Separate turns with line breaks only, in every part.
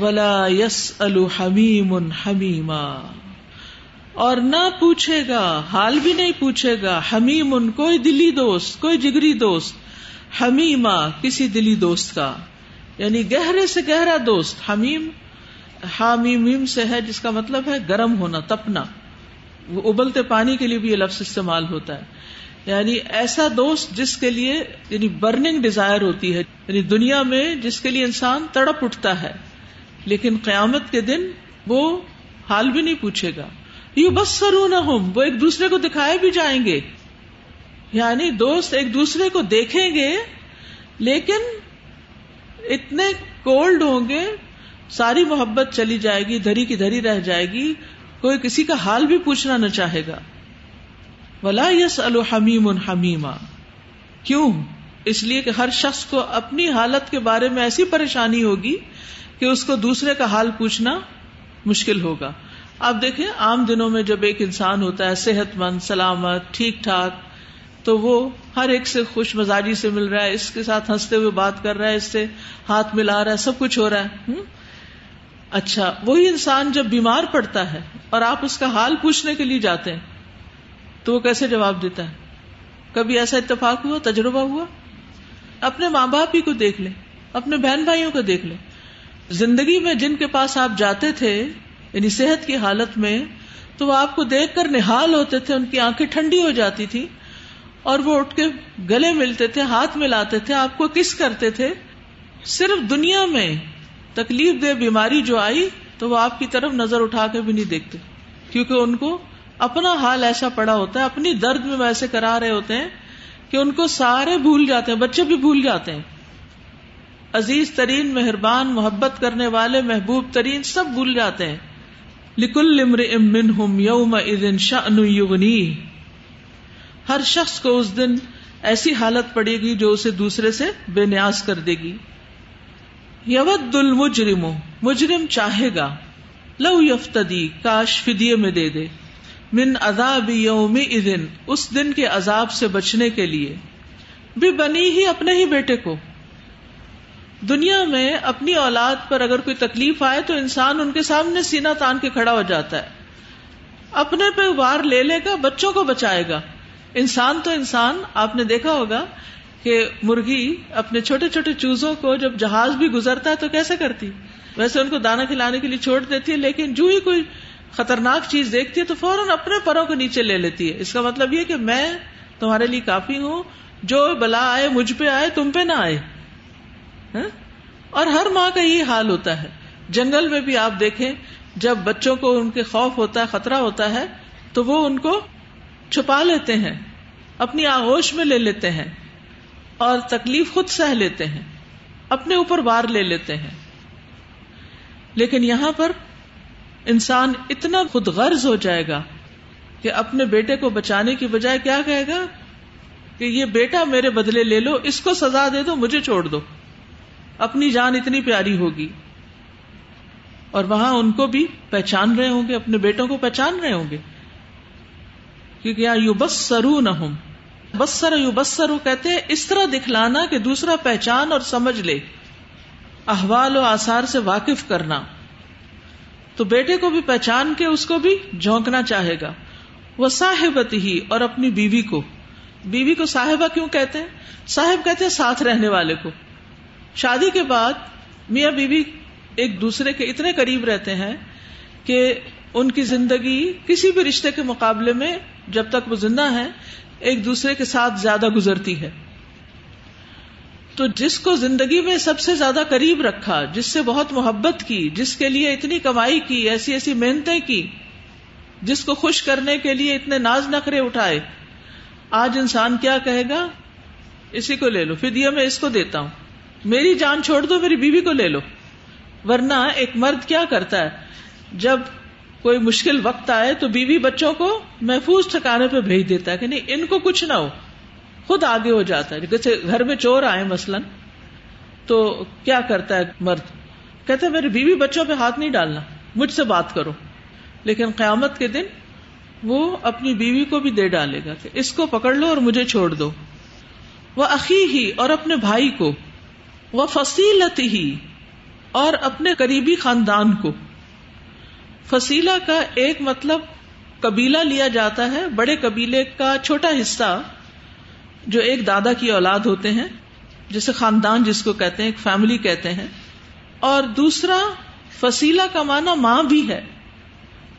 ولا یس الحمیم حمیما۔ اور نہ پوچھے گا، حال بھی نہیں پوچھے گا، حمیم ان کوئی دلی دوست، کوئی جگری دوست، حمیما، کسی دلی دوست کا۔ یعنی گہرے سے گہرا دوست، حمیم، حامیم سے ہے، جس کا مطلب ہے گرم ہونا، تپنا۔ وہ ابلتے پانی کے لیے بھی یہ لفظ استعمال ہوتا ہے۔ یعنی ایسا دوست جس کے لیے یعنی برننگ ڈیزائر ہوتی ہے۔ یعنی دنیا میں جس کے لیے انسان تڑپ اٹھتا ہے۔ لیکن قیامت کے دن وہ حال بھی نہیں پوچھے گا۔ یو بس سرو نہ وہ ایک دوسرے کو دکھائے بھی جائیں گے۔ یعنی دوست ایک دوسرے کو دیکھیں گے، لیکن اتنے کولڈ ہوں گے، ساری محبت چلی جائے گی، دھری کی دھری رہ جائے گی، کوئی کسی کا حال بھی پوچھنا نہ چاہے گا۔ ولا یس الحمیم حمیما کیوں؟ اس لیے کہ ہر شخص کو اپنی حالت کے بارے میں ایسی پریشانی ہوگی کہ اس کو دوسرے کا حال پوچھنا مشکل ہوگا۔ آپ دیکھیں، عام دنوں میں جب ایک انسان ہوتا ہے صحت مند، سلامت، ٹھیک ٹھاک، تو وہ ہر ایک سے خوش مزاجی سے مل رہا ہے، اس کے ساتھ ہنستے ہوئے بات کر رہا ہے، اس سے ہاتھ ملا رہا ہے، سب کچھ ہو رہا ہے۔ اچھا وہی انسان جب بیمار پڑتا ہے اور آپ اس کا حال پوچھنے کے لیے جاتے ہیں، تو وہ کیسے جواب دیتا ہے؟ کبھی ایسا اتفاق ہوا، تجربہ ہوا؟ اپنے ماں باپ ہی کو دیکھ لیں، اپنے بہن بھائیوں کو دیکھ لیں۔ زندگی میں جن کے پاس آپ جاتے تھے یعنی صحت کی حالت میں، تو وہ آپ کو دیکھ کر نہال ہوتے تھے، ان کی آنکھیں ٹھنڈی ہو جاتی تھی اور وہ اٹھ کے گلے ملتے تھے، ہاتھ ملاتے تھے، آپ کو کس کرتے تھے؟ صرف دنیا میں تکلیف دہ بیماری جو آئی، تو وہ آپ کی طرف نظر اٹھا کے بھی نہیں دیکھتے، کیونکہ ان کو اپنا حال ایسا پڑا ہوتا ہے، اپنی درد میں ویسے کرا رہے ہوتے ہیں کہ ان کو سارے بھول جاتے ہیں، بچے بھی بھول جاتے ہیں۔ عزیز ترین مہربان محبت کرنے والے محبوب ترین سب بھول جاتے ہیں۔ لکل امر امن ہم یوم ادن یغنی ہر شخص کو اس دن ایسی حالت پڑے گی جو اسے دوسرے سے بے نیاز کر دے گی۔ یود المجرم، مجرم چاہے گا۔ لو یفتدی، کاش فدیے میں دے دے۔ من عذاب یوم ادن اس دن کے عذاب سے بچنے کے لیے۔ بھی بنی ہی اپنے ہی بیٹے کو۔ دنیا میں اپنی اولاد پر اگر کوئی تکلیف آئے تو انسان ان کے سامنے سینا تان کے کھڑا ہو جاتا ہے۔ اپنے پہ وار لے لے گا، بچوں کو بچائے گا۔ انسان تو انسان، آپ نے دیکھا ہوگا کہ مرغی اپنے چھوٹے چھوٹے چوزوں کو جب جہاز بھی گزرتا ہے تو کیسے کرتی؟ ویسے ان کو دانا کھلانے کے لیے چھوڑ دیتی ہے، لیکن جو ہی کوئی خطرناک چیز دیکھتی ہے تو فوراً اپنے پروں کو نیچے لے لیتی ہے۔ اس کا مطلب یہ کہ میں تمہارے لیے کافی ہوں، جو بلا آئے مجھ پہ آئے تم پہ نہ آئے۔ ہاں؟ اور ہر ماں کا یہ حال ہوتا ہے۔ جنگل میں بھی آپ دیکھیں، جب بچوں کو ان کے خوف ہوتا ہے، خطرہ ہوتا ہے، تو وہ ان کو چھپا لیتے ہیں، اپنی آغوش میں لے لیتے ہیں اور تکلیف خود سہ لیتے ہیں، اپنے اوپر بار لے لیتے ہیں۔ لیکن یہاں پر انسان اتنا خود غرض ہو جائے گا کہ اپنے بیٹے کو بچانے کی بجائے کیا کہے گا کہ یہ بیٹا میرے بدلے لے لو، اس کو سزا دے دو، مجھے چھوڑ دو۔ اپنی جان اتنی پیاری ہوگی۔ اور وہاں ان کو بھی پہچان رہے ہوں گے، اپنے بیٹوں کو پہچان رہے ہوں گے۔ کیونکہ یہاں یو بس سرو نہ ہوں بسر یو بسر کہتے ہیں، اس طرح دکھلانا کہ دوسرا پہچان اور سمجھ لے۔ احوال و آثار سے واقف کرنا۔ تو بیٹے کو بھی پہچان کے اس کو بھی جھونکنا چاہے گا۔ وہ صاحبت ہی اور اپنی بیوی کو۔ بیوی کو صاحبہ کیوں کہتے ہیں؟ صاحب کہتے ہیں ساتھ رہنے والے کو۔ شادی کے بعد میاں بیوی ایک دوسرے کے اتنے قریب رہتے ہیں کہ ان کی زندگی کسی بھی رشتے کے مقابلے میں جب تک وہ زندہ ہے ایک دوسرے کے ساتھ زیادہ گزرتی ہے۔ تو جس کو زندگی میں سب سے زیادہ قریب رکھا، جس سے بہت محبت کی، جس کے لیے اتنی کمائی کی، ایسی ایسی محنتیں کی، جس کو خوش کرنے کے لیے اتنے ناز نخرے اٹھائے، آج انسان کیا کہے گا؟ اسی کو لے لو پھر میں اس کو دیتا ہوں۔ میری جان چھوڑ دو، میری بیوی کو لے لو۔ ورنہ ایک مرد کیا کرتا ہے؟ جب کوئی مشکل وقت آئے تو بیوی بچوں کو محفوظ ٹھکانے پہ بھیج دیتا ہے کہ نہیں، ان کو کچھ نہ ہو۔ خود آگے ہو جاتا ہے۔ جیسے گھر میں چور آئے مثلاً، تو کیا کرتا ہے مرد؟ کہتے میری بیوی بچوں پہ ہاتھ نہیں ڈالنا، مجھ سے بات کرو۔ لیکن قیامت کے دن وہ اپنی بیوی کو بھی دے ڈالے گا کہ اس کو پکڑ لو اور مجھے چھوڑ دو۔ وہ عقی ہی اور اپنے بھائی کو۔ وہ فصیلت ہی، اور اپنے قریبی خاندان کو۔ فصیلہ کا ایک مطلب قبیلہ لیا جاتا ہے، بڑے قبیلے کا چھوٹا حصہ جو ایک دادا کی اولاد ہوتے ہیں، جسے خاندان جس کو کہتے ہیں، ایک فیملی کہتے ہیں۔ اور دوسرا، فصیلہ کا معنی ماں بھی ہے،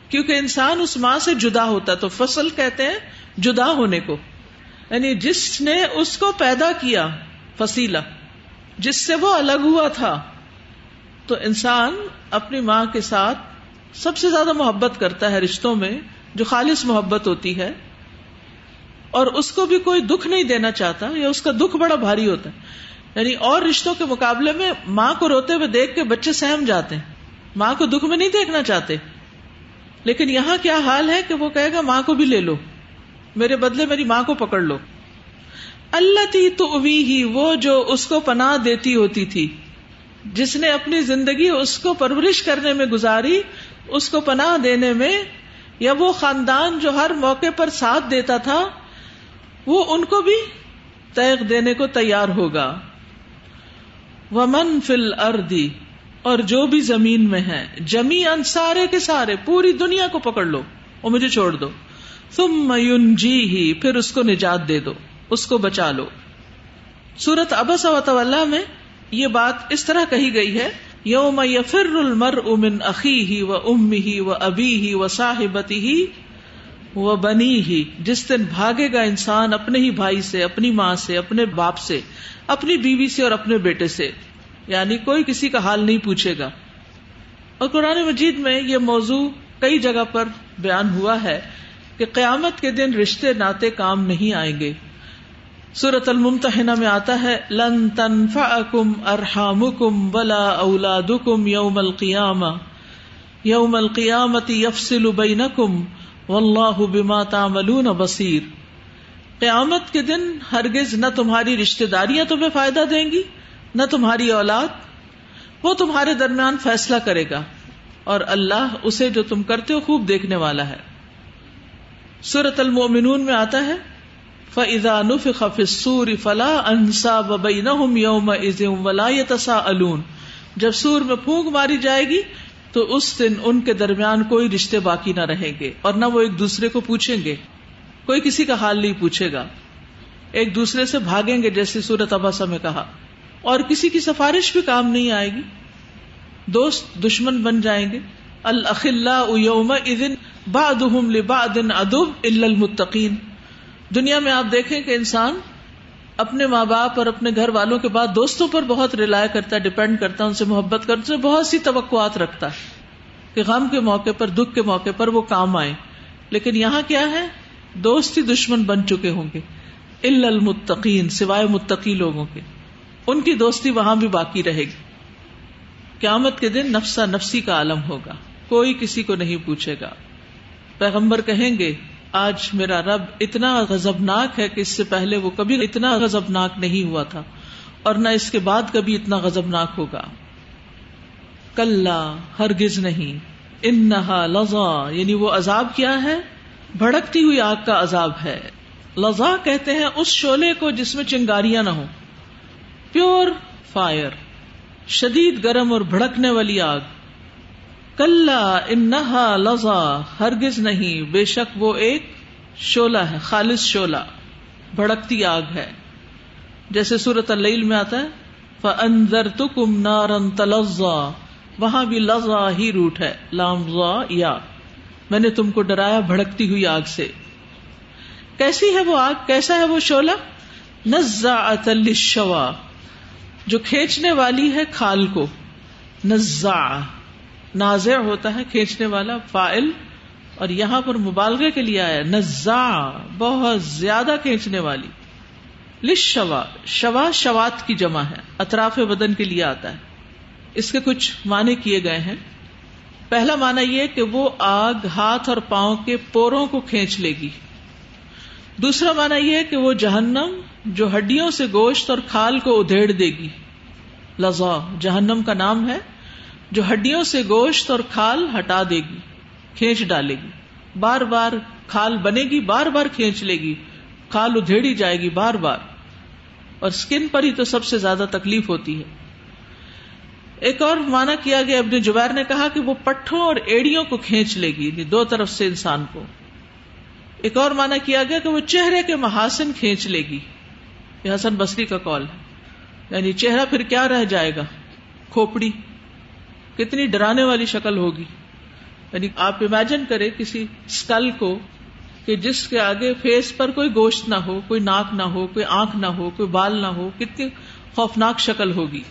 کیونکہ انسان اس ماں سے جدا ہوتا تو فصل کہتے ہیں جدا ہونے کو یعنی جس نے اس کو پیدا کیا، فصیلہ۔ جس سے وہ الگ ہوا تھا، تو انسان اپنی ماں کے ساتھ سب سے زیادہ محبت کرتا ہے رشتوں میں، جو خالص محبت ہوتی ہے۔ اور اس کو بھی کوئی دکھ نہیں دینا چاہتا، یا اس کا دکھ بڑا بھاری ہوتا ہے۔ یعنی اور رشتوں کے مقابلے میں ماں کو روتے ہوئے دیکھ کے بچے سہم جاتے ہیں۔ ماں کو دکھ میں نہیں دیکھنا چاہتے۔ لیکن یہاں کیا حال ہے کہ وہ کہے گا، ماں کو بھی لے لو۔ میرے بدلے میری ماں کو پکڑ لو۔ اللہ تی تو ہی وہ جو اس کو پناہ دیتی ہوتی تھی۔ جس نے اپنی زندگی اس کو پرورش کرنے میں گزاری، اس کو پناہ دینے میں، یا وہ خاندان جو ہر موقع پر ساتھ دیتا تھا، وہ ان کو بھی تیغ دینے کو تیار ہوگا۔ ومن فل اردی اور جو بھی زمین میں ہے جمی ان سارے کے سارے، پوری دنیا کو پکڑ لو وہ مجھے چھوڑ دو۔ تم میون جی ہی پھر اس کو نجات دے دو۔ اس کو بچا لو۔ سورت ابس و میں یہ بات اس طرح کہی گئی ہے، یوم یفر المر امن عقی ہی و ام ہی و ابی ہی و صاحبتی ہی وہ بنی ہی جس دن بھاگے گا انسان اپنے ہی بھائی سے، اپنی ماں سے، اپنے باپ سے، اپنی بیوی سے اور اپنے بیٹے سے یعنی کوئی کسی کا حال نہیں پوچھے گا۔ اور قرآن مجید میں یہ موضوع کئی جگہ پر بیان ہوا ہے کہ قیامت کے دن رشتے ناطے کام نہیں آئیں گے۔ سورت الممتحنہ میں آتا ہے، لن تنفعکم ارحامکم ولا اولادکم یوم القیامہ، یوم القیامت یفصل بینکم، واللہ بما تعملون بصیر. قیامت کے دن ہرگز نہ تمہاری رشتے داریاں تمہیں فائدہ دیں گی، نہ تمہاری اولاد، وہ تمہارے درمیان فیصلہ کرے گا، اور اللہ اسے جو تم کرتے ہو خوب دیکھنے والا ہے۔ سورت المومنون میں آتا ہے فَإِذَا نُفِخَ فِي السُّورِ فَلَا أَنْسَابَ بَيْنَهُمْ يَوْمَئِذٍ وَلَا يَتَسَاءَلُونَ۔ جب سور میں پھونک ماری جائے گی، تو اس دن ان کے درمیان کوئی رشتے باقی نہ رہیں گے اور نہ وہ ایک دوسرے کو پوچھیں گے۔ کوئی کسی کا حال نہیں پوچھے گا۔ ایک دوسرے سے بھاگیں گے، جیسے سورت اباسا میں کہا۔ اور کسی کی سفارش بھی کام نہیں آئے گی۔ دوست دشمن بن جائیں گے۔ الخلا یوم ادب المتقین۔ دنیا میں آپ دیکھیں کہ انسان اپنے ماں باپ اور اپنے گھر والوں کے بعد دوستوں پر بہت ریلائے کرتا ہے ڈپینڈ کرتا ہے، ان سے محبت کرتا ہے بہت سی توقعات رکھتا ہے کہ غم کے موقع پر، دکھ کے موقع پر وہ کام آئے۔ لیکن یہاں کیا ہے؟ دوست ہی دشمن بن چکے ہوں گے۔ المتقین، سوائے متقی لوگوں کے۔ ان کی دوستی وہاں بھی باقی رہے گی۔ قیامت کے دن نفسا نفسی کا عالم ہوگا۔ کوئی کسی کو نہیں پوچھے گا۔ پیغمبر کہیں گے آج میرا رب اتنا غزبناک ہے کہ اس سے پہلے وہ کبھی اتنا غزبناک نہیں ہوا تھا، اور نہ اس کے بعد کبھی اتنا غزبناک ہوگا۔ کل ہرگز نہیں۔ انہا لذا یعنی وہ عذاب کیا ہے؟ بھڑکتی ہوئی آگ کا عذاب ہے۔ لذا کہتے ہیں اس شولے کو جس میں چنگاریاں نہ ہوں۔ پیور فائر، شدید گرم اور بھڑکنے والی آگ۔ کل انہا لذا ہرگز نہیں، بے شک وہ ایک شولہ ہے، خالص شولہ بھڑکتی آگ ہے۔ جیسے سورت اللیل میں آتا ہے، فَأَنذَرْتُكُمْ تکم نارن تلزا وہاں بھی لذا ہی روٹ ہے، لام یا۔ میں نے تم کو ڈرایا بھڑکتی ہوئی آگ سے۔ کیسی ہے وہ آگ؟ کیسا ہے وہ شولہ نزا للشوا جو کھینچنے والی ہے کھال کو۔ نزا نازع ہوتا ہے کھینچنے والا فائل اور یہاں پر مبالغے کے لیے آیا نزا بہت زیادہ کھینچنے والی۔ لشوا شوا، شوات کی جمع ہے، اطراف بدن کے لیے آتا ہے۔ اس کے کچھ معنی کیے گئے ہیں۔ پہلا مانا یہ کہ وہ آگ، ہاتھ اور پاؤں کے پوروں کو کھینچ لے گی۔ دوسرا مانا یہ کہ وہ جہنم، جو ہڈیوں سے گوشت اور کھال کو ادھیڑ دے گی۔ لذا، جہنم کا نام ہے۔ جو ہڈیوں سے گوشت اور کھال ہٹا دے گی، کھینچ ڈالے گی۔ بار بار کھال بنے گی، بار بار کھینچ لے گی۔ کھال ادھیڑی جائے گی بار بار۔ اور اسکن پر ہی تو سب سے زیادہ تکلیف ہوتی ہے۔ ایک اور مانا کیا گیا، ابن جبیر نے کہا کہ وہ پٹھوں اور ایڑیوں کو کھینچ لے گی یعنی دو طرف سے انسان کو۔ ایک اور مانا کیا گیا کہ وہ چہرے کے محاسن کھینچ لے گی۔ یہ حسن بسری کا کال ہے۔ یعنی چہرہ پھر کیا رہ جائے گا؟ کھوپڑی۔ کتنی ڈرانے والی شکل ہوگی یعنی آپ امیجن کریں کسی اسکل کو کہ جس کے آگے فیس پر کوئی گوشت نہ ہو، کوئی ناک نہ ہو، کوئی آنکھ نہ ہو، کوئی بال نہ ہو، کتنی خوفناک شکل ہوگی۔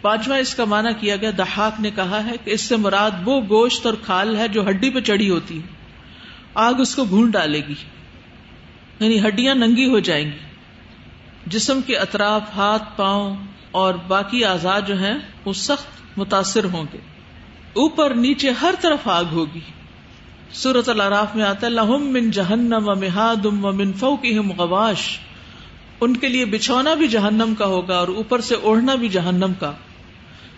پانچواں اس کا مانا کیا گیا دہاق نے کہا ہے کہ اس سے مراد وہ گوشت اور کھال ہے جو ہڈی پہ چڑی ہوتی ہے۔ آگ اس کو گھون ڈالے گی۔ یعنی ہڈیاں ننگی ہو جائیں گی۔ جسم کے اطراف ہاتھ، پاؤں اور باقی آزاد جو ہیں وہ سخت متاثر ہوں گے۔ اوپر نیچے ہر طرف آگ ہوگی۔ سورت العراف میں آتا ہے، لہم من جہنم و مہادم و من فوقہم غواش۔ ان کے لیے بچھونا بھی جہنم کا ہوگا اور اوپر سے اوڑھنا بھی جہنم کا۔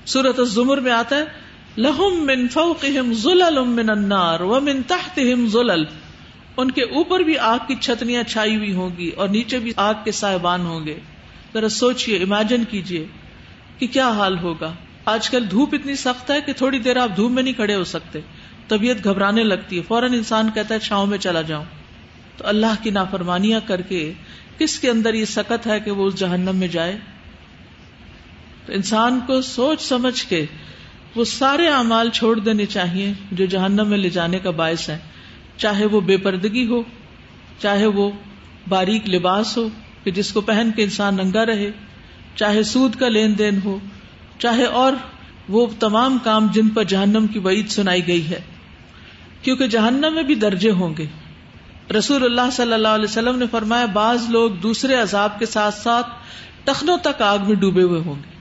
سورت الزمر میں آتا ہے، لہم من فوقہم زلل من النار ومن تحتہم زلل ان کے اوپر بھی آگ کی چھتنیاں چھائی ہوئی ہوں گی اور نیچے بھی آگ کے صاحبان ہوں گے۔ ذرا سوچئے امیجن کیجیے کہ کیا حال ہوگا۔ آج کل دھوپ اتنی سخت ہے کہ تھوڑی دیر آپ دھوپ میں نہیں کھڑے ہو سکتے۔ طبیعت گھبرانے لگتی ہے۔ فوراً انسان کہتا ہے، چھاؤں میں چلا جاؤں۔ تو اللہ کی نافرمانیاں کر کے کس کے اندر یہ سکت ہے کہ وہ اس جہنم میں جائے؟ تو انسان کو سوچ سمجھ کے وہ سارے اعمال چھوڑ دینے چاہیے جو جہنم میں لے جانے کا باعث ہے چاہے وہ بے پردگی ہو، چاہے وہ باریک لباس ہو، کہ جس کو پہن کے انسان ننگا رہے، چاہے سود کا لین دین ہو چاہے اور وہ تمام کام جن پر جہنم کی وعید سنائی گئی ہے۔ کیونکہ جہنم میں بھی درجے ہوں گے۔ رسول اللہ صلی اللہ علیہ وسلم نے فرمایا، بعض لوگ دوسرے عذاب کے ساتھ ساتھ ٹخنوں تک آگ میں ڈوبے ہوئے ہوں گے۔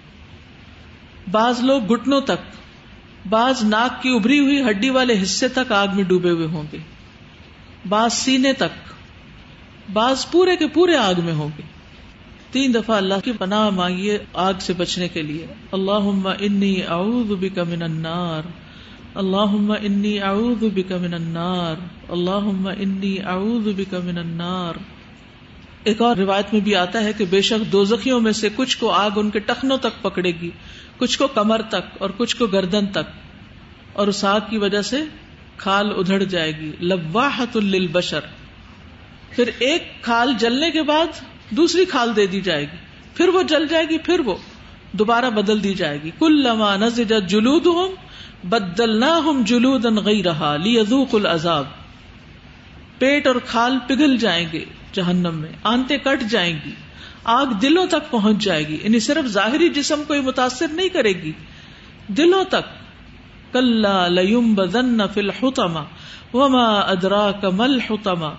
بعض لوگ گٹنوں تک، بعض ناک کی ابری ہوئی ہڈی والے حصے تک آگ میں ڈوبے ہوئے ہوں گے۔ بعض سینے تک، بعض پورے کے پورے آگ میں ہوں گے۔ تین دفعہ اللہ کی پناہ مانگیے آگ سے بچنے کے لیے۔ اللہ انی اعوذ بک من النار۔ اللہ انی اعوذ بک من النار۔ اللہ انی اعوذ بک من النار۔ ایک اور روایت میں بھی آتا ہے کہ بے شک دو زخیوں میں سے کچھ کو آگ ان کے ٹخنوں تک پکڑے گی، کچھ کو کمر تک اور کچھ کو گردن تک۔ اور اس آگ کی وجہ سے کھال ادھڑ جائے گی۔ لواحت للبشر۔ پھر ایک کھال جلنے کے بعد دوسری کھال دے دی جائے گی۔ پھر وہ جل جائے گی، پھر وہ دوبارہ بدل دی جائے گی۔ کل لما نزجت جلودہم، بدلناہم جلودا غیرہا لیذوقوا العذاب۔ پیٹ اور کھال پگھل جائیں گے جہنم میں آنتے کٹ جائیں گی، آگ دلوں تک پہنچ جائے گی۔ یعنی صرف ظاہری جسم کو متاثر نہیں کرے گی۔ دلوں تک کل لیم بدن فل حتما وما ادرا کمل حتما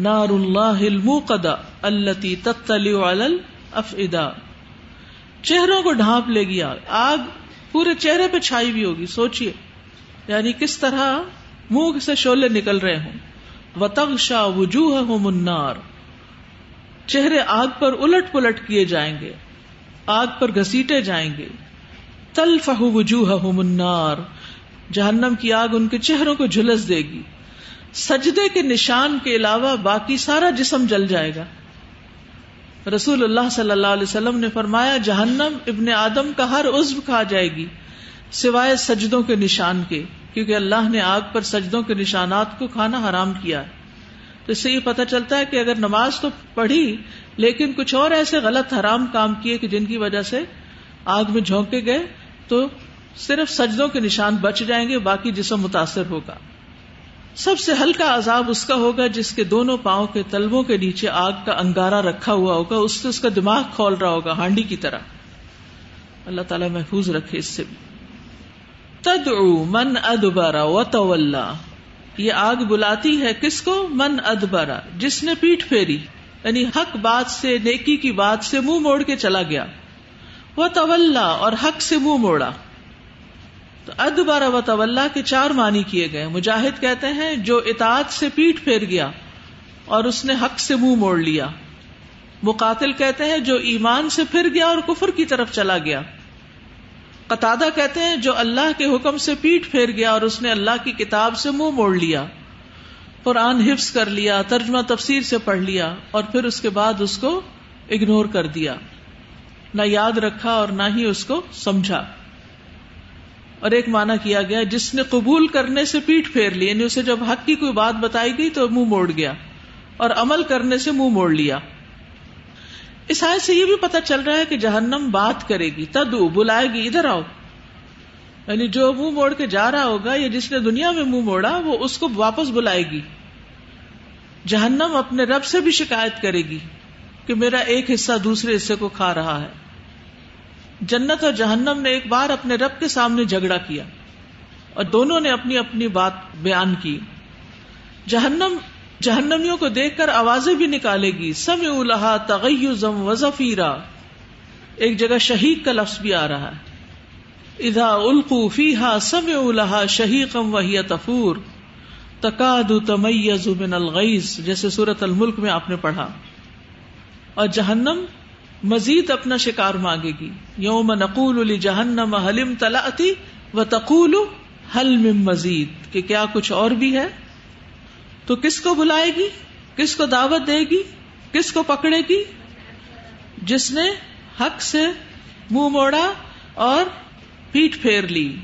نار اللہ الموقدا التی تتلی افدا چہروں کو ڈھانپ لے گی آگ۔ آگ پورے چہرے پہ چھائی بھی ہوگی، سوچئے۔ یعنی کس طرح منہ سے شولے نکل رہے ہوں۔ وتغشا وجوہ منار چہرے آگ پر الٹ پلٹ کیے جائیں گے۔ آگ پر گسیٹے جائیں گے۔ تل فہو وجوہ منار جہنم کی آگ ان کے چہروں کو جھلس دے گی۔ سجدے کے نشان کے علاوہ باقی سارا جسم جل جائے گا۔ رسول اللہ صلی اللہ علیہ وسلم نے فرمایا، جہنم ابن آدم کا ہر عزب کھا جائے گی، سوائے سجدوں کے نشان کے، کیونکہ اللہ نے آگ پر سجدوں کے نشانات کو کھانا حرام کیا۔ تو اس سے یہ پتہ چلتا ہے کہ اگر نماز تو پڑھی، لیکن کچھ اور ایسے غلط حرام کام کیے کہ جن کی وجہ سے آگ میں جھونکے گئے، تو صرف سجدوں کے نشان بچ جائیں گے، باقی جسم متاثر ہوگا۔ سب سے ہلکا عذاب اس کا ہوگا جس کے دونوں پاؤں کے تلبوں کے نیچے آگ کا انگارا رکھا ہوا ہوگا، اس سے اس کا دماغ کھول رہا ہوگا، ہانڈی کی طرح۔ اللہ تعالیٰ محفوظ رکھے اس سے بھی۔ تدعو من ادبرا و یہ آگ بلاتی ہے کس کو؟ من ادبرا جس نے پیٹ پھیری۔ یعنی حق بات سے، نیکی کی بات سے منہ موڑ کے چلا گیا۔ وہ طلّہ اور حق سے منہ موڑا۔ تو ادبارا و طلّہ کے چار معنی کیے گئے۔ مجاہد کہتے ہیں، جو اطاعت سے پیٹ پھیر گیا اور اس نے حق سے منہ موڑ لیا۔ مقاتل کہتے ہیں، جو ایمان سے پھر گیا اور کفر کی طرف چلا گیا۔ قطع کہتے ہیں، جو اللہ کے حکم سے پیٹ پھیر گیا اور اس نے اللہ کی کتاب سے منہ موڑ لیا۔ قرآن حفظ کر لیا، ترجمہ تفسیر سے پڑھ لیا اور پھر اس کے بعد اس کو اگنور کر دیا۔ نہ یاد رکھا اور نہ ہی اس کو سمجھا۔ اور ایک مانا کیا گیا، جس نے قبول کرنے سے پیٹ پھیر لی یعنی اسے جب حق کی کوئی بات بتائی گئی تو منہ موڑ گیا اور عمل کرنے سے منہ موڑ لیا۔ اس آئے سے یہ بھی پتا چل رہا ہے کہ جہنم بات کرے گی تدو بلائے گی، ادھر آؤ۔ یعنی جو منہ موڑ کے جا رہا ہوگا یا جس نے دنیا میں منہ موڑا، وہ اس کو واپس بلائے گی۔ جہنم اپنے رب سے بھی شکایت کرے گی کہ میرا ایک حصہ دوسرے حصے کو کھا رہا ہے۔ جنت اور جہنم نے ایک بار اپنے رب کے سامنے جھگڑا کیا اور دونوں نے اپنی اپنی بات بیان کی۔ جہنم، جہنمیوں کو دیکھ کر آوازیں بھی نکالے گی۔ سم الحا تغیزم وزفیرا ایک جگہ شہید کا لفظ بھی آ رہا ہے۔ ادا القو فیحا سم الحا شہیقم وحی تفور۔ تقاد تمیز من الغیز جیسے سورت الملک میں آپ نے پڑھا۔ اور جہنم مزید اپنا شکار مانگے گی۔ یوم نقول علی جہنم حلم تلا و تقول حل مزید۔ کہ کیا کچھ اور بھی ہے؟ تو کس کو بلائے گی؟ کس کو دعوت دے گی؟ کس کو پکڑے گی؟ جس نے حق سے منہ مو موڑا اور پیٹ پھیر لی۔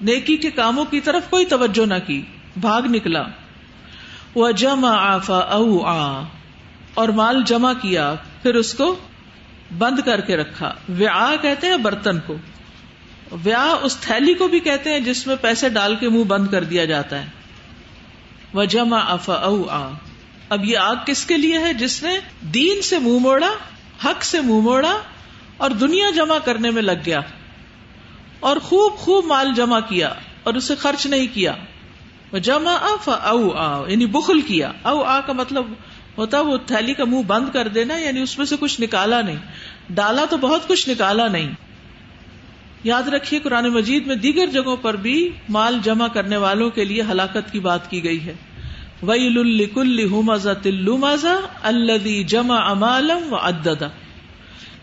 نیکی کے کاموں کی طرف کوئی توجہ نہ کی۔ بھاگ نکلا۔ وہ جمع آفا او آ اور مال جمع کیا، پھر اس کو بند کر کے رکھا۔ ویا کہتے ہیں برتن کو۔ ویا اس تھیلی کو بھی کہتے ہیں جس میں پیسے ڈال کے منہ بند کر دیا جاتا ہے۔ وہ جمع اف او آ اب یہ آگ کس کے لیے ہے؟ جس نے دین سے منہ موڑا، حق سے منہ موڑا اور دنیا جمع کرنے میں لگ گیا۔ اور خوب خوب مال جمع کیا اور اسے خرچ نہیں کیا۔ وہ جمع اف او آ یعنی بخل کیا۔ او آ کا مطلب ہوتا وہ تھیلی کا منہ بند کر دینا یعنی اس میں سے کچھ نکالا نہیں۔ ڈالا تو بہت کچھ نکالا نہیں۔ یاد رکھیے، قرآن مجید میں دیگر جگہوں پر بھی مال جمع کرنے والوں کے لیے ہلاکت کی بات کی گئی ہے۔ ویل الکل تلو مزا الدی جمع امالم و اددا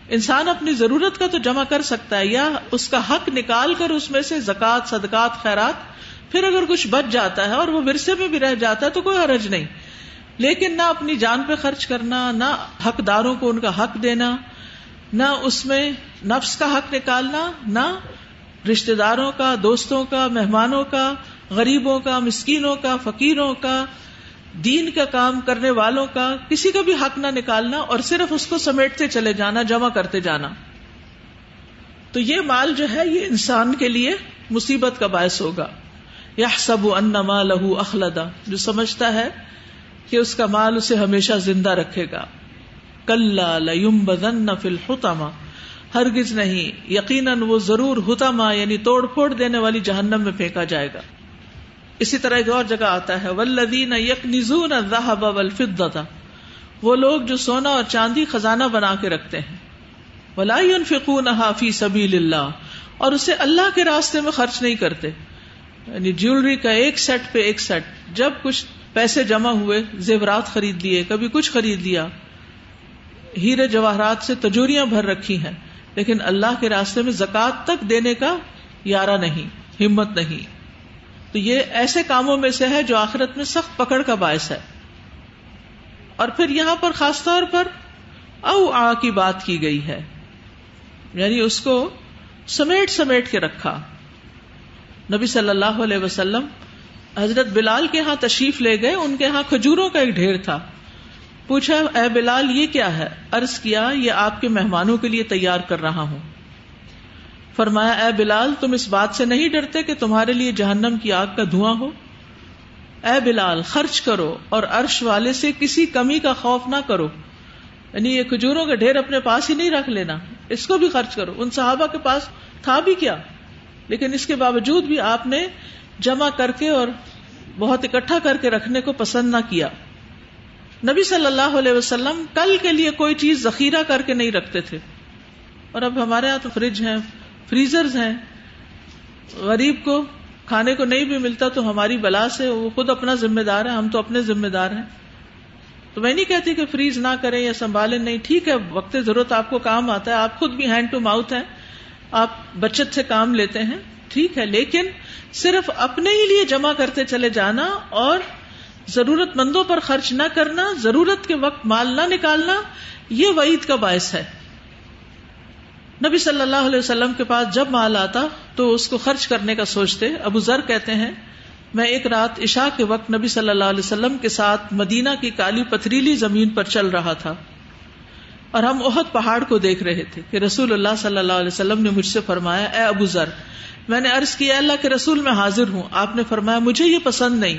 انسان اپنی ضرورت کا تو جمع کر سکتا ہے، یا اس کا حق نکال کر اس میں سے زکات صدقات، خیرات، پھر اگر کچھ بچ جاتا ہے اور وہ ورثے میں بھی رہ جاتا ہے تو کوئی حرج نہیں۔ لیکن نہ اپنی جان پہ خرچ کرنا، نہ حقداروں کو ان کا حق دینا، نہ اس میں نفس کا حق نکالنا، نہ رشتے داروں کا، دوستوں کا، مہمانوں کا، غریبوں کا، مسکینوں کا، فقیروں کا، دین کا کام کرنے والوں کا کسی کا بھی حق نہ نکالنا اور صرف اس کو سمیٹتے چلے جانا، جمع کرتے جانا۔ تو یہ مال جو ہے، یہ انسان کے لیے مصیبت کا باعث ہوگا۔ یا سب ان لہو اخلدا جو سمجھتا ہے کہ اس کا مال اسے ہمیشہ زندہ رکھے گا۔ کل بدن فل ہوتاما ہرگز نہیں، یقیناً وہ ضرور ہوتاما یعنی توڑ پھوڑ دینے والی جہنم میں پھینکا جائے گا۔ اسی طرح ایک اور جگہ آتا ہے ولدین یک نزون وہ لوگ جو سونا اور چاندی خزانہ بنا کے رکھتے ہیں۔ ولائی فکون حافی سبیل اللہ اور اسے اللہ کے راستے میں خرچ نہیں کرتے۔ یعنی جیولری کا ایک سیٹ پہ ایک سیٹ۔ جب کچھ پیسے جمع ہوئے، زیورات خرید لیے، کبھی کچھ خرید لیا۔ ہیرے جواہرات سے تجوریاں بھر رکھی ہیں، لیکن اللہ کے راستے میں زکات تک دینے کا یارہ نہیں، ہمت نہیں۔ تو یہ ایسے کاموں میں سے ہے جو آخرت میں سخت پکڑ کا باعث ہے۔ اور پھر یہاں پر خاص طور پر او آ کی بات کی گئی ہے۔ یعنی اس کو سمیٹ سمیٹ کے رکھا۔ نبی صلی اللہ علیہ وسلم حضرت بلال کے ہاں تشریف لے گئے، ان کے ہاں کھجوروں کا ایک ڈھیر تھا۔ پوچھا، اے بلال، یہ کیا ہے؟ ارض کیا، یہ آپ کے مہمانوں کے لیے تیار کر رہا ہوں۔ فرمایا، اے بلال، تم اس بات سے نہیں ڈرتے کہ تمہارے لیے جہنم کی آگ کا دھواں ہو؟ اے بلال، خرچ کرو اور عرش والے سے کسی کمی کا خوف نہ کرو۔ یعنی یہ کھجوروں کا ڈھیر اپنے پاس ہی نہیں رکھ لینا، اس کو بھی خرچ کرو۔ ان صحابہ کے پاس تھا بھی کیا؟ لیکن اس کے باوجود بھی آپ نے جمع کر کے اور بہت اکٹھا کر کے رکھنے کو پسند نہ کیا۔ نبی صلی اللہ علیہ وسلم کل کے لیے کوئی چیز ذخیرہ کر کے نہیں رکھتے تھے۔ اور اب ہمارے یہاں تو فریج ہیں فریزر ہیں۔ غریب کو کھانے کو نہیں بھی ملتا تو ہماری بلا سے وہ خود اپنا ذمہ دار ہے، ہم تو اپنے ذمہ دار ہیں۔ تو میں نہیں کہتی کہ فریز نہ کریں یا سنبھالیں، نہیں، ٹھیک ہے، وقت ضرورت آپ کو کام آتا ہے، آپ خود بھی ہینڈ ٹو ماؤتھ ہیں، آپ بچت سے کام لیتے ہیں۔ ٹھیک ہے، لیکن صرف اپنے ہی لیے جمع کرتے چلے جانا اور ضرورت مندوں پر خرچ نہ کرنا، ضرورت کے وقت مال نہ نکالنا، یہ وعید کا باعث ہے۔ نبی صلی اللہ علیہ وسلم کے پاس جب مال آتا تو اس کو خرچ کرنے کا سوچتے۔ ابو ذر کہتے ہیں، میں ایک رات عشاء کے وقت نبی صلی اللہ علیہ وسلم کے ساتھ مدینہ کی کالی پتھریلی زمین پر چل رہا تھا۔ اور ہم اہد پہاڑ کو دیکھ رہے تھے کہ رسول اللہ صلی اللہ علیہ وسلم نے مجھ سے فرمایا، اے ابو ذر، میں نے عرض کیا اللہ کے رسول میں حاضر ہوں۔ آپ نے فرمایا، مجھے یہ پسند نہیں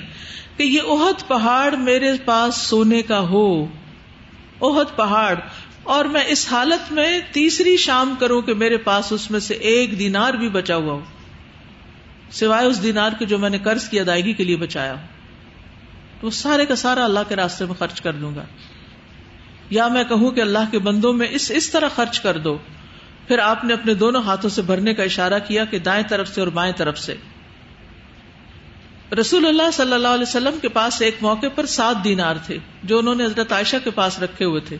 کہ یہ اہد پہاڑ میرے پاس سونے کا ہو۔ اہد پہاڑ۔ اور میں اس حالت میں تیسری شام کروں کہ میرے پاس اس میں سے ایک دینار بھی بچا ہوا ہو۔ سوائے اس دینار کے جو میں نے قرض کی ادائیگی کے لیے بچایا ہو۔ تو سارے کا سارا اللہ کے راستے میں خرچ کر دوں گا۔ یا میں کہوں کہ اللہ کے بندوں میں اس اس طرح خرچ کر دو۔ پھر آپ نے اپنے دونوں ہاتھوں سے بھرنے کا اشارہ کیا کہ دائیں طرف سے اور بائیں طرف سے۔ رسول اللہ صلی اللہ علیہ وسلم کے پاس ایک موقع پر سات دینار تھے، جو انہوں نے حضرت عائشہ کے پاس رکھے ہوئے تھے۔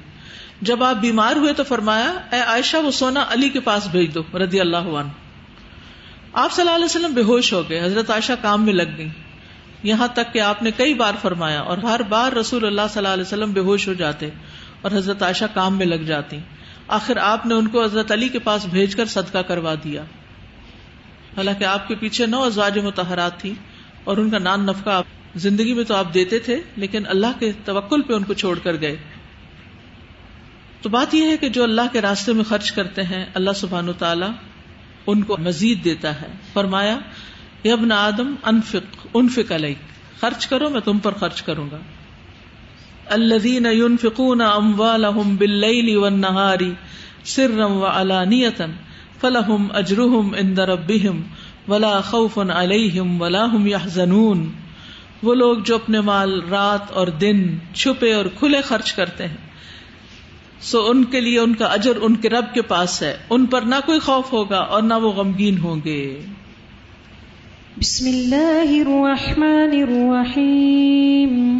جب آپ بیمار ہوئے تو فرمایا، اے عائشہ، وہ سونا علی کے پاس بھیج دو، رضی اللہ عنہ۔ آپ صلی اللہ علیہ وسلم بے ہوش ہو گئے، حضرت عائشہ کام میں لگ گئی یہاں تک کہ آپ نے کئی بار فرمایا اور ہر بار رسول اللہ صلی اللہ علیہ وسلم بے ہوش ہو جاتے۔ اور حضرت عائشہ کام میں لگ جاتی۔ آخر آپ نے ان کو حضرت علی کے پاس بھیج کر صدقہ کروا دیا۔ حالانکہ آپ کے پیچھے نو ازواج متحرات تھی اور ان کا نان نفقہ زندگی میں تو آپ دیتے تھے، لیکن اللہ کے توکل پہ ان کو چھوڑ کر گئے۔ تو بات یہ ہے کہ جو اللہ کے راستے میں خرچ کرتے ہیں، اللہ سبحان و تعالی ان کو مزید دیتا ہے۔ فرمایا یبن آدم، انفق انفق علیک۔ خرچ کرو، میں تم پر خرچ کروں گا۔ الذين ينفقون اموالهم بالليل والنهار سرا وعلانية فلهم اجرهم عند ربهم ولا خوف عليهم ولا هم يحزنون۔ وہ لوگ جو اپنے مال رات اور دن چھپے اور کھلے خرچ کرتے ہیں۔ سو ان کے لیے ان کا اجر ان کے رب کے پاس ہے۔ ان پر نہ کوئی خوف ہوگا اور نہ وہ غمگین ہوں گے۔
بسم اللہ الرحمن الرحیم۔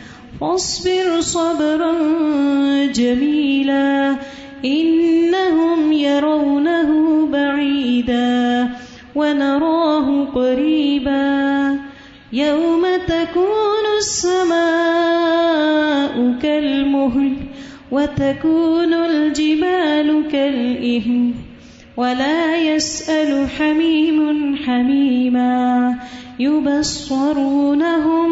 فاصبر صبرا جميلا إنهم يرونه بعيدا ونراه قريبا. يوم تكون السماء كالمهل وتكون الجبال كالإهن ولا يسأل حميم حميما. يبصرونهم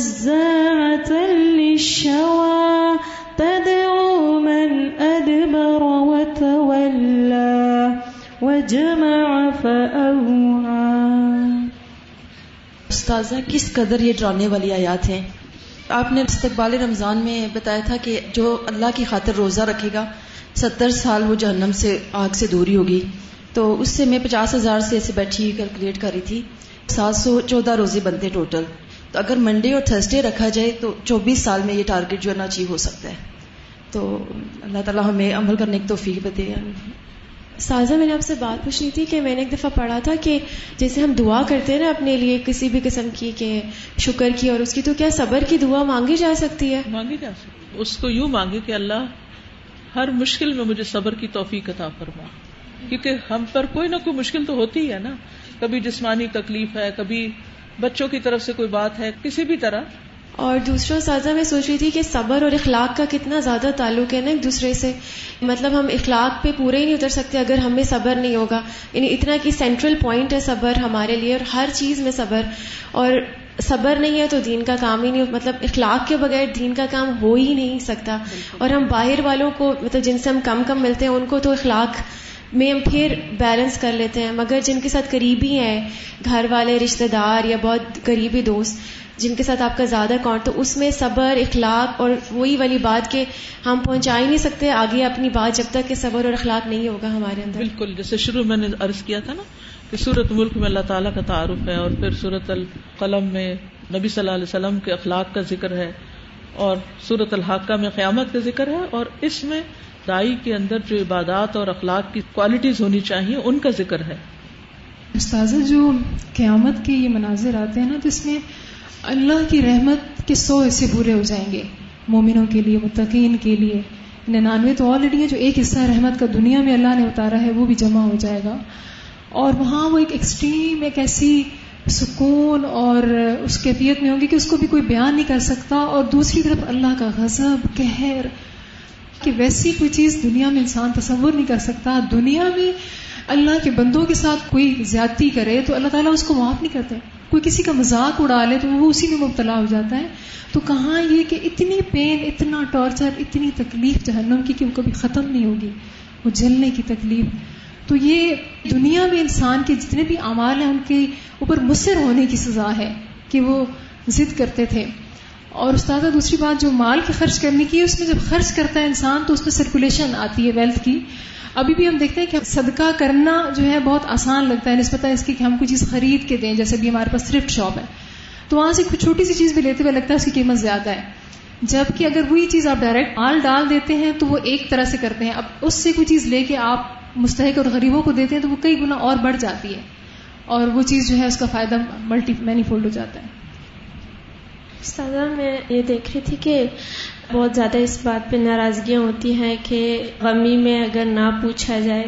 نزاعة للشوى، تدعو من أدبر وتولى، وجمع فأوعى.
استاذہ، کس قدر یہ ڈرانے والی آیات ہیں؟ آپ نے استقبال رمضان میں بتایا تھا کہ جو اللہ کی خاطر روزہ رکھے گا، ستر سال وہ جہنم سے، آگ سے دوری ہوگی۔ تو اس سے میں پچاس ہزار سے ایسے بیٹھی کیلکولیٹ کر رہی تھی، سات سو چودہ روزے بنتے ٹوٹل۔ تو اگر منڈے اور تھرسڈے رکھا جائے تو چوبیس سال میں یہ ٹارگیٹ جو ہے نا اچیو ہو سکتا ہے۔ تو اللہ تعالیٰ ہمیں عمل کرنے کی توفیق بتے
سازا میں نے آپ سے بات پوچھنی تھی کہ میں نے ایک دفعہ پڑھا تھا کہ جیسے ہم دعا کرتے ہیں نا اپنے لیے کسی بھی قسم کی کہ شکر کی اور اس کی تو کیا صبر کی دعا مانگی جا سکتی ہے؟
مانگی جا سکتی۔ اس کو یوں مانگے کہ اللہ ہر مشکل میں مجھے صبر کی توفیق عطا فرما۔ کیونکہ ہم پر کوئی نہ کوئی مشکل تو ہوتی ہے نا۔ کبھی جسمانی تکلیف ہے کبھی بچوں کی طرف سے کوئی بات ہے کسی بھی طرح۔
اور دوسرا سازہ میں سوچ رہی تھی کہ صبر اور اخلاق کا کتنا زیادہ تعلق ہے نا ایک دوسرے سے۔ مطلب ہم اخلاق پہ پورے ہی نہیں اتر سکتے اگر ہمیں صبر نہیں ہوگا۔ یعنی اتنا کہ سینٹرل پوائنٹ ہے صبر ہمارے لیے اور ہر چیز میں صبر۔ اور صبر نہیں ہے تو دین کا کام ہی نہیں مطلب اخلاق کے بغیر دین کا کام ہو ہی نہیں سکتا۔ اور ہم باہر والوں کو مطلب جن سے ہم کم کم ملتے ہیں ان کو تو اخلاق میں ہم پھر بیلنس کر لیتے ہیں۔ مگر جن کے ساتھ قریبی ہیں، گھر والے، رشتہ دار یا بہت قریبی دوست، جن کے ساتھ آپ کا زیادہ اکاؤنٹ تو اس میں صبر، اخلاق اور وہی والی بات کہ ہم پہنچا ہی نہیں سکتے، آگے اپنی بات جب تک کہ صبر اور اخلاق نہیں ہوگا ہمارے اندر۔
بالکل، جیسے شروع میں نے عرض کیا تھا نا کہ صورت ملک میں اللہ تعالیٰ کا تعارف ہے اور پھر صورت القلم میں نبی صلی اللہ علیہ وسلم کے اخلاق کا ذکر ہے اور صورت الحاقہ میں قیامت کا ذکر ہے اور اس میں دائی کے اندر جو عبادات اور اخلاق کی کوالٹیز ہونی چاہیے، ان کا ذکر ہے۔
استاذ جو قیامت کے یہ مناظر آتے ہیں نا، تو اس میں اللہ کی رحمت کے سو حصے پورے ہو جائیں گے۔ مومنوں کے لیے، متقین کے لیے۔ ننانوے تو آلریڈی ہے جو ایک حصہ رحمت کا دنیا میں اللہ نے اتارا ہے، وہ بھی جمع ہو جائے گا۔ اور وہاں وہ ایک ایکسٹریم ایک ایسی سکون اور اس کیفیت میں ہوں گی کہ اس کو بھی کوئی بیان نہیں کر سکتا۔ اور دوسری طرف اللہ کا غضب، قہر کہ ویسی کوئی چیز دنیا میں انسان تصور نہیں کر سکتا، دنیا میں اللہ کے بندوں کے ساتھ کوئی زیادتی کرے تو اللہ تعالیٰ اس کو معاف نہیں کرتا کوئی کسی کا مذاق اڑا لے تو وہ اسی میں مبتلا ہو جاتا ہے۔ تو کہاں یہ کہ اتنی پین اتنا ٹارچر اتنی تکلیف جہنم کی کہ وہ کبھی ختم نہیں ہوگی، وہ جلنے کی تکلیف۔ تو یہ دنیا میں انسان کے جتنے بھی اعمال ہیں، ان کے اوپر مصر ہونے کی سزا ہے کہ وہ ضد کرتے تھے۔ اور استاد دوسری بات، جو مال کی خرچ کرنے کی ہے اس میں جب خرچ کرتا ہے انسان، تو اس میں سرکولیشن آتی ہے ویلتھ کی۔ ابھی بھی ہم دیکھتے ہیں کہ صدقہ کرنا جو ہے بہت آسان لگتا ہے۔ نسبت اس کی کہ ہم کوئی چیز خرید کے دیں، جیسے بھی ہمارے پاس تھرفٹ شاپ ہے۔ تو وہاں سے کچھ چھوٹی سی چیز بھی لیتے ہوئے لگتا ہے اس کی قیمت زیادہ ہے۔ جبکہ اگر وہی چیز آپ ڈائریکٹ مال ڈال دیتے ہیں، تو وہ ایک طرح سے کرتے ہیں۔ اب اس سے کوئی چیز لے کے آپ مستحق اور غریبوں کو دیتے ہیں، تو وہ کئی گنا اور بڑھ جاتی ہے۔ اور وہ چیز جو ہے، اس کا فائدہ ملٹی مینی فولڈ ہو جاتا ہے۔
سادہ میں یہ دیکھ رہی تھی کہ بہت زیادہ اس بات پہ ناراضگیاں ہوتی ہیں کہ غمی میں اگر نہ پوچھا جائے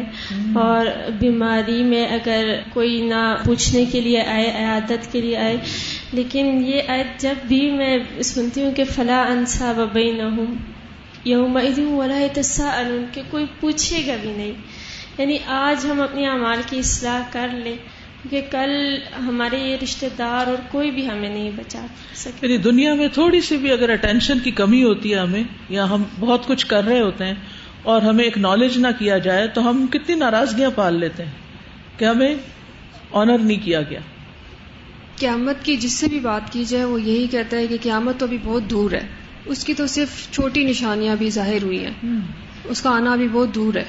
اور بیماری میں اگر کوئی نہ پوچھنے کے لیے آئے عیادت کے لیے آئے۔ لیکن یہ آیت جب بھی میں سنتی ہوں کہ فلاں انصا وبئی نہ ہوں یوم والا تصا ان کہ کوئی پوچھے گا بھی نہیں۔ یعنی آج ہم اپنی اعمال کی اصلاح کر لیں۔ کہ کل ہمارے یہ رشتے دار اور کوئی بھی ہمیں نہیں بچا سکے۔
یعنی دنیا میں تھوڑی سی بھی اگر اٹینشن کی کمی ہوتی ہے ہمیں یا ہم بہت کچھ کر رہے ہوتے ہیں اور ہمیں ایک نالج نہ کیا جائے تو ہم کتنی ناراضگیاں پال لیتے ہیں کہ ہمیں آنر نہیں کیا گیا۔
قیامت کی جس سے بھی بات کی جائے وہ یہی کہتا ہے کہ قیامت تو ابھی بہت دور ہے۔ اس کی تو صرف چھوٹی نشانیاں بھی ظاہر ہوئی ہیں۔ اس کا آنا ابھی بہت دور ہے۔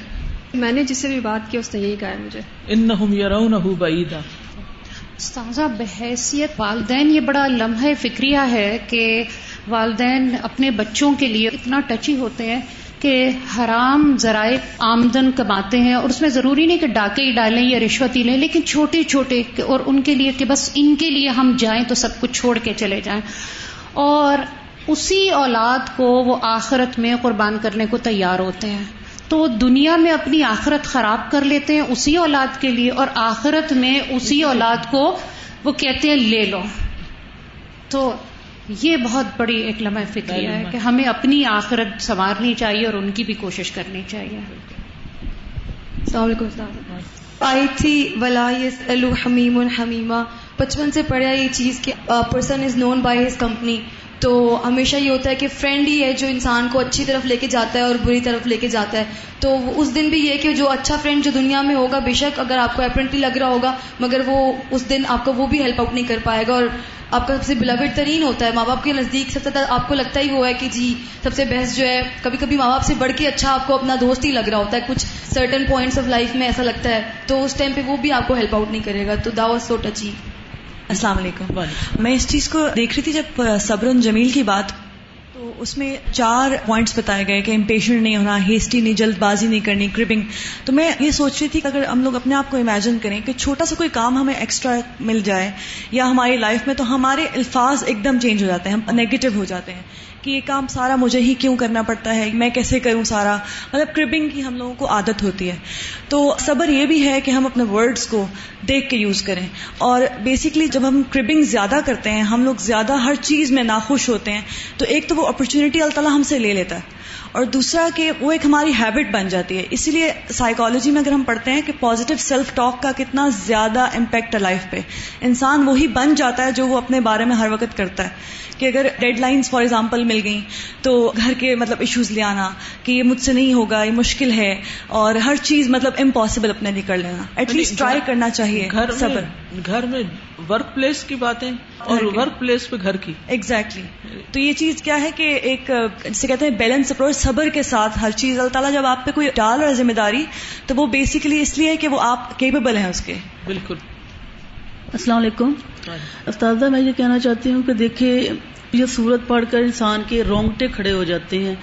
میں نے جس سے بھی بات کی اس نے یہی کہا ہے مجھے۔
ان بعیدا۔
استاذہ بحیثیت والدین یہ بڑا لمحہ فکریہ ہے کہ والدین اپنے بچوں کے لیے اتنا ٹچی ہوتے ہیں کہ حرام ذرائع آمدن کماتے ہیں اور اس میں ضروری نہیں کہ ڈاکے ہی ڈالیں یا رشوت ہی لیں لیکن چھوٹے چھوٹے اور ان کے لیے کہ بس ان کے لیے ہم جائیں تو سب کچھ چھوڑ کے چلے جائیں۔ اور اسی اولاد کو وہ آخرت میں قربان کرنے کو تیار ہوتے ہیں۔ تو وہ دنیا میں اپنی آخرت خراب کر لیتے ہیں اسی اولاد کے لیے اور آخرت میں اسی اولاد کو وہ کہتے ہیں لے لو۔ تو یہ بہت بڑی ایک لمحہ فکر ہے کہ ہمیں اپنی آخرت سنوارنی چاہیے اور ان کی بھی کوشش کرنی چاہیے۔
السلام علیکم۔ آئی تھی، ولا حمیم الحمیمہ بچپن سے پڑھا یہ چیز کہ person is known by his company تو ہمیشہ یہ ہوتا ہے کہ فرینڈ ہی ہے جو انسان کو اچھی طرف لے کے جاتا ہے اور بری طرف لے کے جاتا ہے۔ تو اس دن بھی یہ کہ جو اچھا فرینڈ جو دنیا میں ہوگا، بے شک اگر آپ کو اپرنٹلی لگ رہا ہوگا، مگر وہ اس دن آپ کو وہ بھی ہیلپ آؤٹ نہیں کر پائے گا اور آپ کا سب سے بلاوڈ ترین ہوتا ہے۔ ماں باپ کے نزدیک سب سے زیادہ آپ کو لگتا ہی وہ ہے کہ جی سب سے بیسٹ جو ہے کبھی کبھی ماں باپ سے بڑھ کے اچھا آپ کو اپنا دوست ہی لگ رہا ہوتا ہے۔ کچھ سرٹن پوائنٹس آف لائف میں ایسا لگتا ہے۔ تو اس ٹائم پہ وہ بھی آپ کو ہیلپ آؤٹ نہیں کرے گا۔ تو دا واز سو ٹچی
السلام علیکم۔ میں اس چیز کو دیکھ رہی تھی جب صبر جمیل کی بات تو اس میں چار پوائنٹس بتائے گئے کہ امپیشنٹ نہیں ہونا ہیسٹی نہیں جلد بازی نہیں کرنی کرپنگ تو میں یہ سوچ رہی تھی کہ اگر ہم لوگ اپنے آپ کو امیجن کریں کہ چھوٹا سا کوئی کام ہمیں ایکسٹرا مل جائے یا ہماری لائف میں تو ہمارے الفاظ ایک دم چینج ہو جاتے ہیں ہم نیگیٹو ہو جاتے ہیں۔ کہ یہ کام سارا مجھے ہی کیوں کرنا پڑتا ہے؟ میں کیسے کروں سارا؟ مطلب کربنگ کی ہم لوگوں کو عادت ہوتی ہے۔ تو صبر یہ بھی ہے کہ ہم اپنے ورڈز کو دیکھ کے یوز کریں۔ اور بیسکلی جب ہم کربنگ زیادہ کرتے ہیں، ہم لوگ زیادہ ہر چیز میں ناخوش ہوتے ہیں۔ تو ایک تو وہ اپرچونٹی اللہ تعالیٰ ہم سے لے لیتا ہے۔ اور دوسرا کہ وہ ایک ہماری ہیبٹ بن جاتی ہے۔ اسی لیے سائیکالوجی میں اگر ہم پڑھتے ہیں کہ پازیٹیو سیلف ٹاک کا کتنا زیادہ امپیکٹ ہے لائف پہ۔ انسان وہی بن جاتا ہے جو وہ اپنے بارے میں ہر وقت کرتا ہے۔ کہ اگر ڈیڈ لائنس فار ایگزامپل مل گئیں تو گھر کے مطلب ایشوز لے آنا کہ یہ مجھ سے نہیں ہوگا یہ مشکل ہے اور ہر چیز مطلب امپاسبل اپنے لیے کر لینا ایٹ لیسٹ ٹرائی کرنا چاہیے
گھر
صبر۔
گھر میں ورک پلیس کی باتیں اور ورک پلیس پہ گھر کی۔
ایگزیکٹلی تو یہ چیز کیا ہے کہ ایک جسے کہتے ہیں بیلنس اپروچ صبر کے ساتھ ہر چیز۔ اللہ تعالیٰ جب آپ پہ کوئی ڈال رہا ہے ذمہ داری تو وہ بیسیکلی اس لیے کہ وہ آپ کیپیبل ہیں اس کے۔
بالکل۔
السلام علیکم۔ استاذہ، میں یہ کہنا چاہتی ہوں کہ دیکھیے یہ صورت پڑھ کر انسان کے رونگٹے کھڑے ہو جاتے ہیں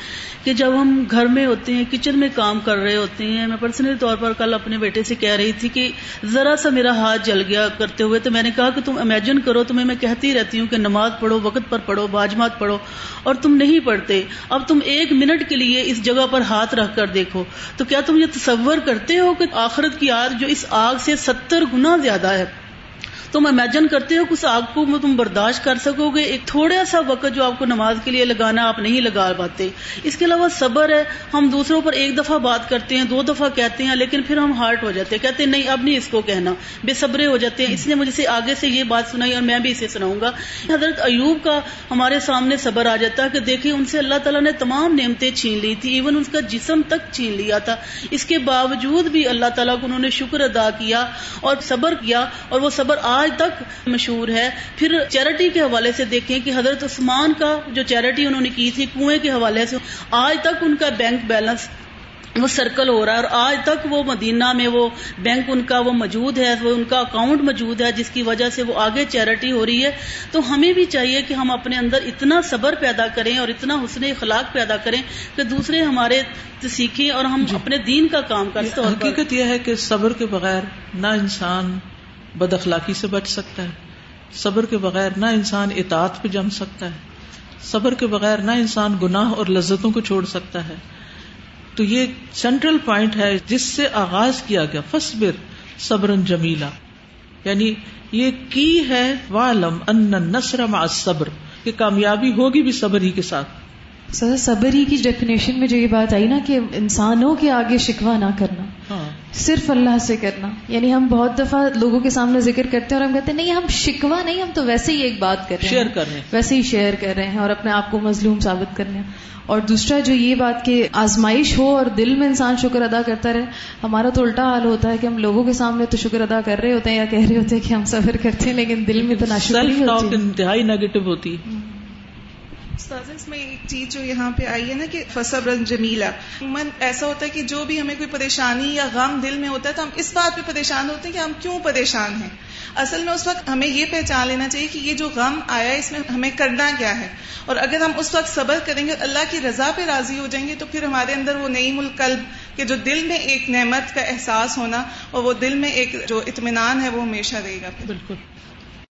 کہ جب ہم گھر میں ہوتے ہیں، کچن میں کام کر رہے ہوتے ہیں، میں پرسنلی طور پر کل اپنے بیٹے سے کہہ رہی تھی کہ ذرا سا میرا ہاتھ جل گیا کرتے ہوئے، تو میں نے کہا کہ تم امیجن کرو، تمہیں میں کہتی رہتی ہوں کہ نماز پڑھو، وقت پر پڑھو باجمات پڑھو، اور تم نہیں پڑھتے۔ اب تم ایک منٹ کے لیے اس جگہ پر ہاتھ رکھ کر دیکھو۔ تو کیا تم یہ تصور کرتے ہو کہ آخرت کی آگ جو اس آگ سے ستر گنا زیادہ ہے؟ تم امیجن کرتے ہو اس آگ کو تم برداشت کر سکو گے۔ ایک تھوڑا سا وقت جو آپ کو نماز کے لیے لگانا آپ نہیں لگا پاتے۔ اس کے علاوہ صبر ہے۔ ہم دوسروں پر ایک دفعہ بات کرتے ہیں، دو دفعہ کہتے ہیں، لیکن پھر ہم ہارٹ ہو جاتے ہیں۔ کہتے ہیں، نہیں، اب نہیں اس کو کہنا۔ بے صبرے ہو جاتے ہیں۔ اس نے مجھے سے آگے سے یہ بات سنائی اور میں بھی اسے سناؤں گا۔ حضرت ایوب کا ہمارے سامنے صبر آ جاتا ہے کہ دیکھیں، ان سے اللہ تعالیٰ نے تمام نعمتیں چھین لی تھی۔ ایون ان کا جسم تک چھین لیا تھا۔ اس کے باوجود بھی اللہ تعالیٰ کو انہوں نے شکر ادا کیا اور صبر کیا اور وہ صبر آج تک مشہور ہے۔ پھر چیریٹی کے حوالے سے دیکھیں کہ حضرت عثمان کا جو چیریٹی انہوں نے کی تھی کنویں کے حوالے سے آج تک ان کا بینک بیلنس وہ سرکل ہو رہا ہے اور آج تک وہ مدینہ میں وہ بینک ان کا وہ موجود ہے وہ ان کا اکاؤنٹ موجود ہے جس کی وجہ سے وہ آگے چیریٹی ہو رہی ہے۔ تو ہمیں بھی چاہیے کہ ہم اپنے اندر اتنا صبر پیدا کریں اور اتنا حسن اخلاق پیدا کریں کہ دوسرے ہمارے سیکھیں اور ہم جی۔ اپنے دین کا کام کریں
حقیقت یہ ہے کہ صبر کے بغیر نہ انسان بد اخلاقی سے بچ سکتا ہے۔ صبر کے بغیر نہ انسان اطاعت پہ جم سکتا ہے۔ صبر کے بغیر نہ انسان گناہ اور لذتوں کو چھوڑ سکتا ہے۔ تو یہ سینٹرل پوائنٹ ہے جس سے آغاز کیا گیا۔ فصبر صبر جمیلا۔ یعنی یہ کی ہے والم ان نسر مع صبر کہ کامیابی ہوگی بھی صبر ہی کے ساتھ۔
سر صبر ہی کی ڈیفینیشن میں جو یہ بات آئی نا کہ انسانوں کے آگے شکوا نہ کرنا ہاں۔ صرف اللہ سے کرنا۔ یعنی ہم بہت دفعہ لوگوں کے سامنے ذکر کرتے ہیں اور ہم کہتے ہیں نہیں ہم شکوا نہیں ہم تو ویسے ہی ایک بات کر رہے
ہیں۔ شیئر کر رہے ہیں۔
ویسے ہی شیئر کر رہے ہیں اور اپنے آپ کو مظلوم ثابت کر رہے ہیں۔ اور دوسرا جو یہ بات کہ آزمائش ہو اور دل میں انسان شکر ادا کرتا رہے ہمارا تو الٹا حال ہوتا ہے کہ ہم لوگوں کے سامنے تو شکر ادا کر رہے ہوتے ہیں یا کہہ رہے ہوتے ہیں کہ ہم سفر کرتے ہیں لیکن دل میں تو
نہ انتہائی نیگیٹو ہوتی
اس میں ایک چیز جو یہاں پہ آئی ہے نا کہ فصب رن جمیلا من ایسا ہوتا ہے کہ جو بھی ہمیں کوئی پریشانی یا غم دل میں ہوتا ہے تو ہم اس بات پہ پریشان ہوتے ہیں کہ ہم کیوں پریشان ہیں۔ اصل میں اس وقت ہمیں یہ پہچان لینا چاہیے کہ یہ جو غم آیا ہے اس میں ہمیں کرنا کیا ہے۔ اور اگر ہم اس وقت صبر کریں گے، اللہ کی رضا پہ راضی ہو جائیں گے تو پھر ہمارے اندر وہ نئی ملک قلب کہ جو دل میں ایک نعمت کا احساس ہونا اور وہ دل میں ایک جو اطمینان ہے وہ ہمیشہ رہے گا۔
بالکل۔